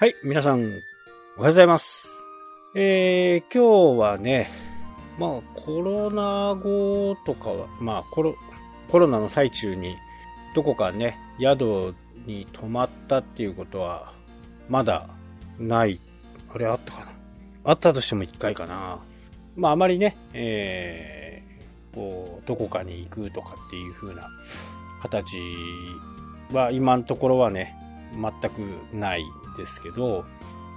はい、皆さん、おはようございます。えー、今日はね、まあ、コロナ後とかは、まあ、コロ、コロナの最中に、どこかね、宿に泊まったっていうことは、まだない。あれあったかな？あったとしても一回かな。まあ、あまりね、えー、こう、どこかに行くとかっていう風な形は、今のところはね、全くないですけど、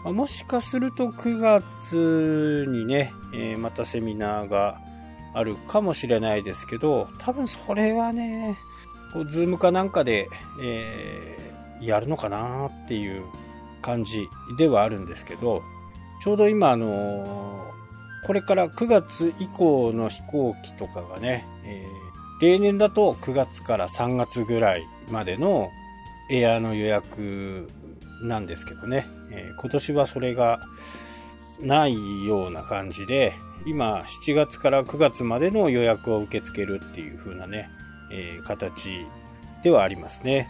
まあもしかすると9月にね、えーまたセミナーがあるかもしれないですけど、多分それはね、こうズームかなんかで、えーやるのかなっていう感じではあるんですけど、ちょうど今あのーこれから9月以降の飛行機とかがね、えー例年だと9月から3月ぐらいまでのエアの予約なんですけどね、えー今年はそれがないような感じで、今7月から9月までの予約を受け付けるっていう風なね、えー形ではありますね。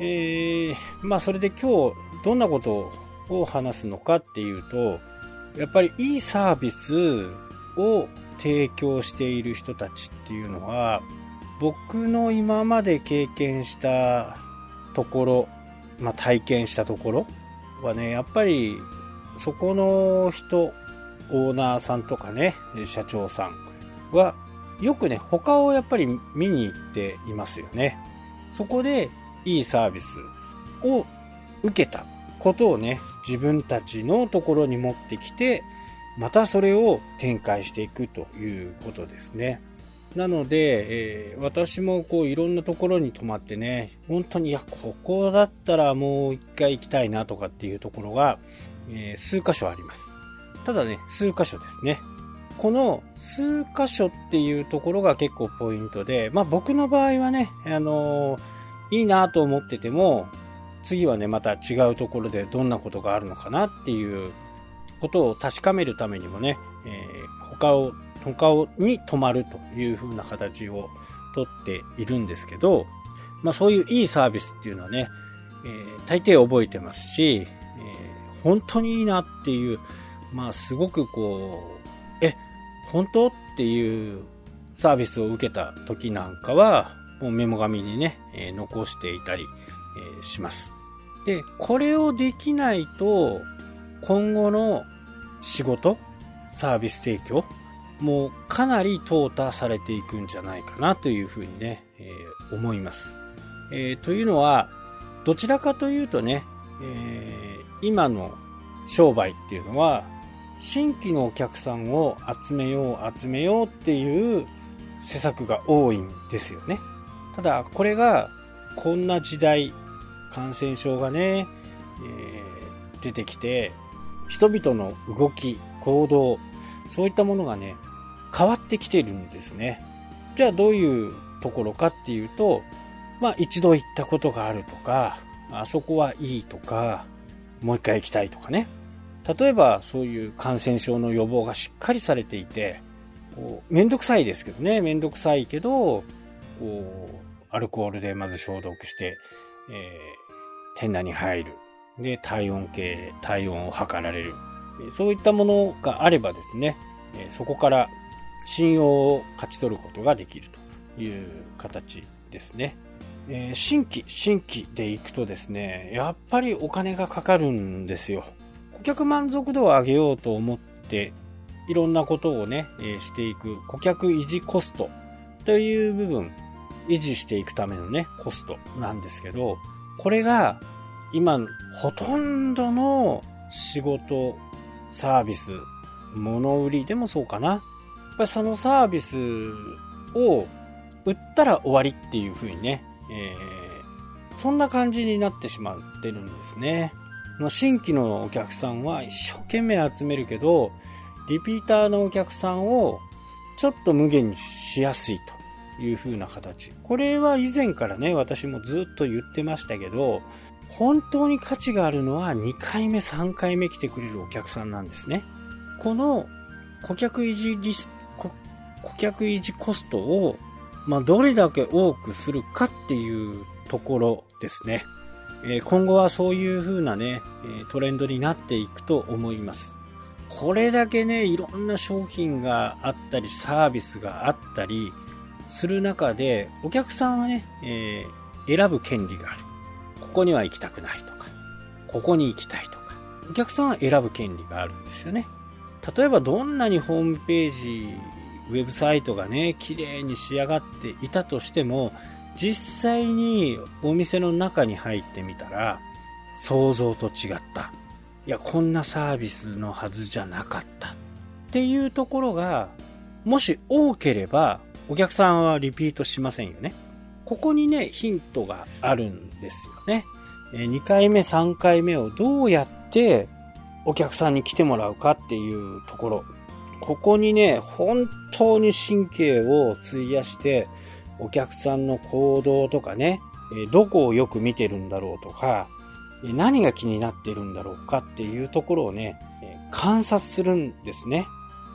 えーまあそれで今日どんなことを話すのかっていうと、やっぱりいいサービスを提供している人たちっていうのは、僕の今まで経験したところ、まあ、体験したところはね、やっぱりそこの人、オーナーさんとかね、社長さんは、よくね、他をやっぱり見に行っていますよね。そこでいいサービスを受けたことをね、自分たちのところに持ってきて、またそれを展開していくということですね。なので、えー私もこういろんなところに泊まってね、本当に、いや、ここだったらもう一回行きたいなとかっていうところが、えー数箇所あります。ただね、数箇所ですね。この数箇所っていうところが結構ポイントで、まあ僕の場合はね、あのーいいなと思ってても、次はね、また違うところでどんなことがあるのかなっていうことを確かめるためにもね、えー他を、他に泊まるという風な形をとっているんですけど、まあそういういいサービスっていうのはね、えー大抵覚えてますし、えー本当にいいなっていう、まあすごくこう、え、本当っていうサービスを受けた時なんかは、もうメモ紙にね、えー残していたり、えします。で、これをできないと、今後の仕事、サービス提供、もうかなり淘汰されていくんじゃないかなというふうにね、えー思います。えーというのは、どちらかというとね、えー今の商売っていうのは、新規のお客さんを集めよう集めようっていう施策が多いんですよね。ただ、これがこんな時代、感染症がね、えー出てきて、人々の動き、行動、そういったものがね、変わってきてるんですね。じゃあどういうところかっていうと、まあ一度行ったことがあるとか、あそこはいいとか、もう一回行きたいとかね。例えばそういう感染症の予防がしっかりされていて、こうめんどくさいですけどね、めんどくさいけど、こう、アルコールでまず消毒して、えー店内に入る。で、体温計、体温を測られる。そういったものがあればですね、そこから信用を勝ち取ることができるという形ですね。えー新規、新規で行くとですね、やっぱりお金がかかるんですよ。顧客満足度を上げようと思って、いろんなことをね、えーしていく顧客維持コストという部分、維持していくためのね、コストなんですけど、これが今、ほとんどの仕事、サービス、物売りでもそうかな。やっぱりそのサービスを売ったら終わりっていう風にね、えーそんな感じになってしまってるんですね。新規のお客さんは一生懸命集めるけど、リピーターのお客さんをちょっと無限にしやすいという風な形。これは以前からね、私もずっと言ってましたけど、本当に価値があるのは2回目、3回目来てくれるお客さんなんですね。この顧客維持リス、こ顧客維持コストを、まあ、どれだけ多くするかっていうところですね。え今後はそういう風なね、トレンドになっていくと思います。これだけね、いろんな商品があったり、サービスがあったりする中で、お客さんはね、えー、選ぶ権利がある。ここには行きたくないとか、ここに行きたいとか、お客さんは選ぶ権利があるんですよね。例えばどんなにホームページ、ウェブサイトがね、綺麗に仕上がっていたとしても、実際にお店の中に入ってみたら、想像と違った。いや、こんなサービスのはずじゃなかったっていうところが、もし多ければ、お客さんはリピートしませんよね。ここにね、ヒントがあるんですよね。2回目、3回目をどうやってお客さんに来てもらうかっていうところ。ここにね、本当に神経を費やして、お客さんの行動とかね、どこをよく見てるんだろうとか、何が気になってるんだろうかっていうところをね、観察するんですね。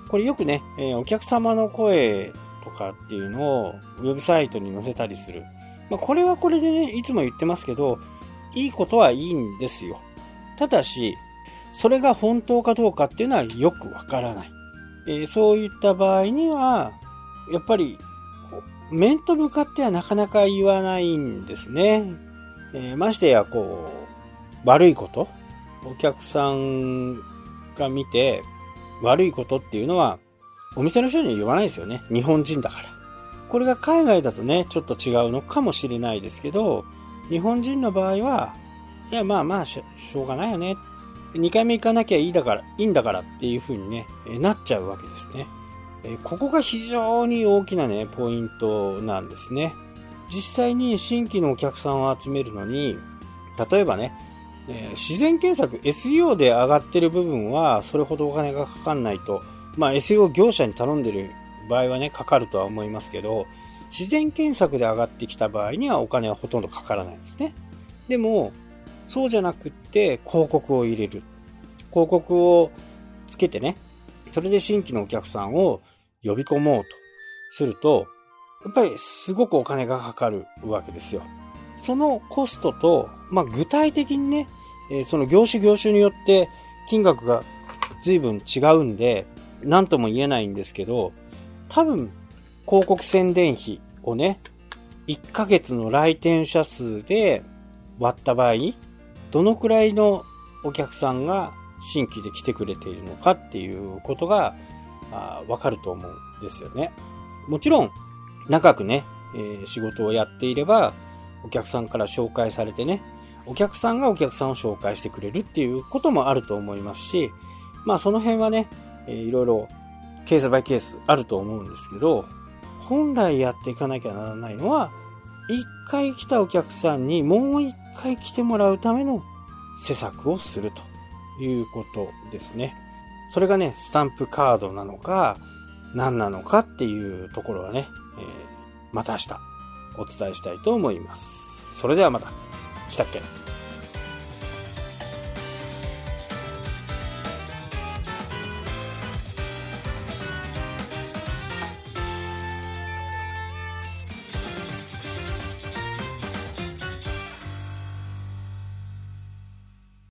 これよくね、お客様の声とかっていうのをウェブサイトに載せたりする。まあ、これはこれでね、いつも言ってますけど、いいことはいいんですよ。ただし、それが本当かどうかっていうのはよくわからない。えー、そういった場合には、やっぱり、面と向かってはなかなか言わないんですね。えー、ましてや、こう、悪いこと、お客さんが見て悪いことっていうのは、お店の人には言わないですよね。日本人だから。これが海外だとね、ちょっと違うのかもしれないですけど、日本人の場合は、いや、まあまあしょうがないよね。2回目行かなきゃいいだから、いいんだからっていう風にね、なっちゃうわけですね。ここが非常に大きなね、ポイントなんですね。実際に新規のお客さんを集めるのに、例えばね、え、自然検索 SEO で上がってる部分はそれほどお金がかかんないと、まあ SEO 業者に頼んでる場合はね、かかるとは思いますけど、自然検索で上がってきた場合にはお金はほとんどかからないんですね。でも、そうじゃなくって広告を入れる。広告をつけてね、それで新規のお客さんを呼び込もうとすると、やっぱりすごくお金がかかるわけですよ。そのコストと、まあ、具体的にね、え、その業種業種によって金額が随分違うんで、何とも言えないんですけど、多分、広告宣伝費をね、1ヶ月の来店者数で割った場合、どのくらいのお客さんが新規で来てくれているのかっていうことがあわかると思うんですよね。もちろん、長くね、えー、仕事をやっていれば、お客さんから紹介されてね、お客さんがお客さんを紹介してくれるっていうこともあると思いますし、まあその辺はね、えー、いろいろケースバイケースあると思うんですけど、本来やっていかなきゃならないのは、一回来たお客さんにもう一回来てもらうための施策をするということですね。それがね、スタンプカードなのか、何なのかっていうところはね、えー、また明日お伝えしたいと思います。それではまた。したっけ？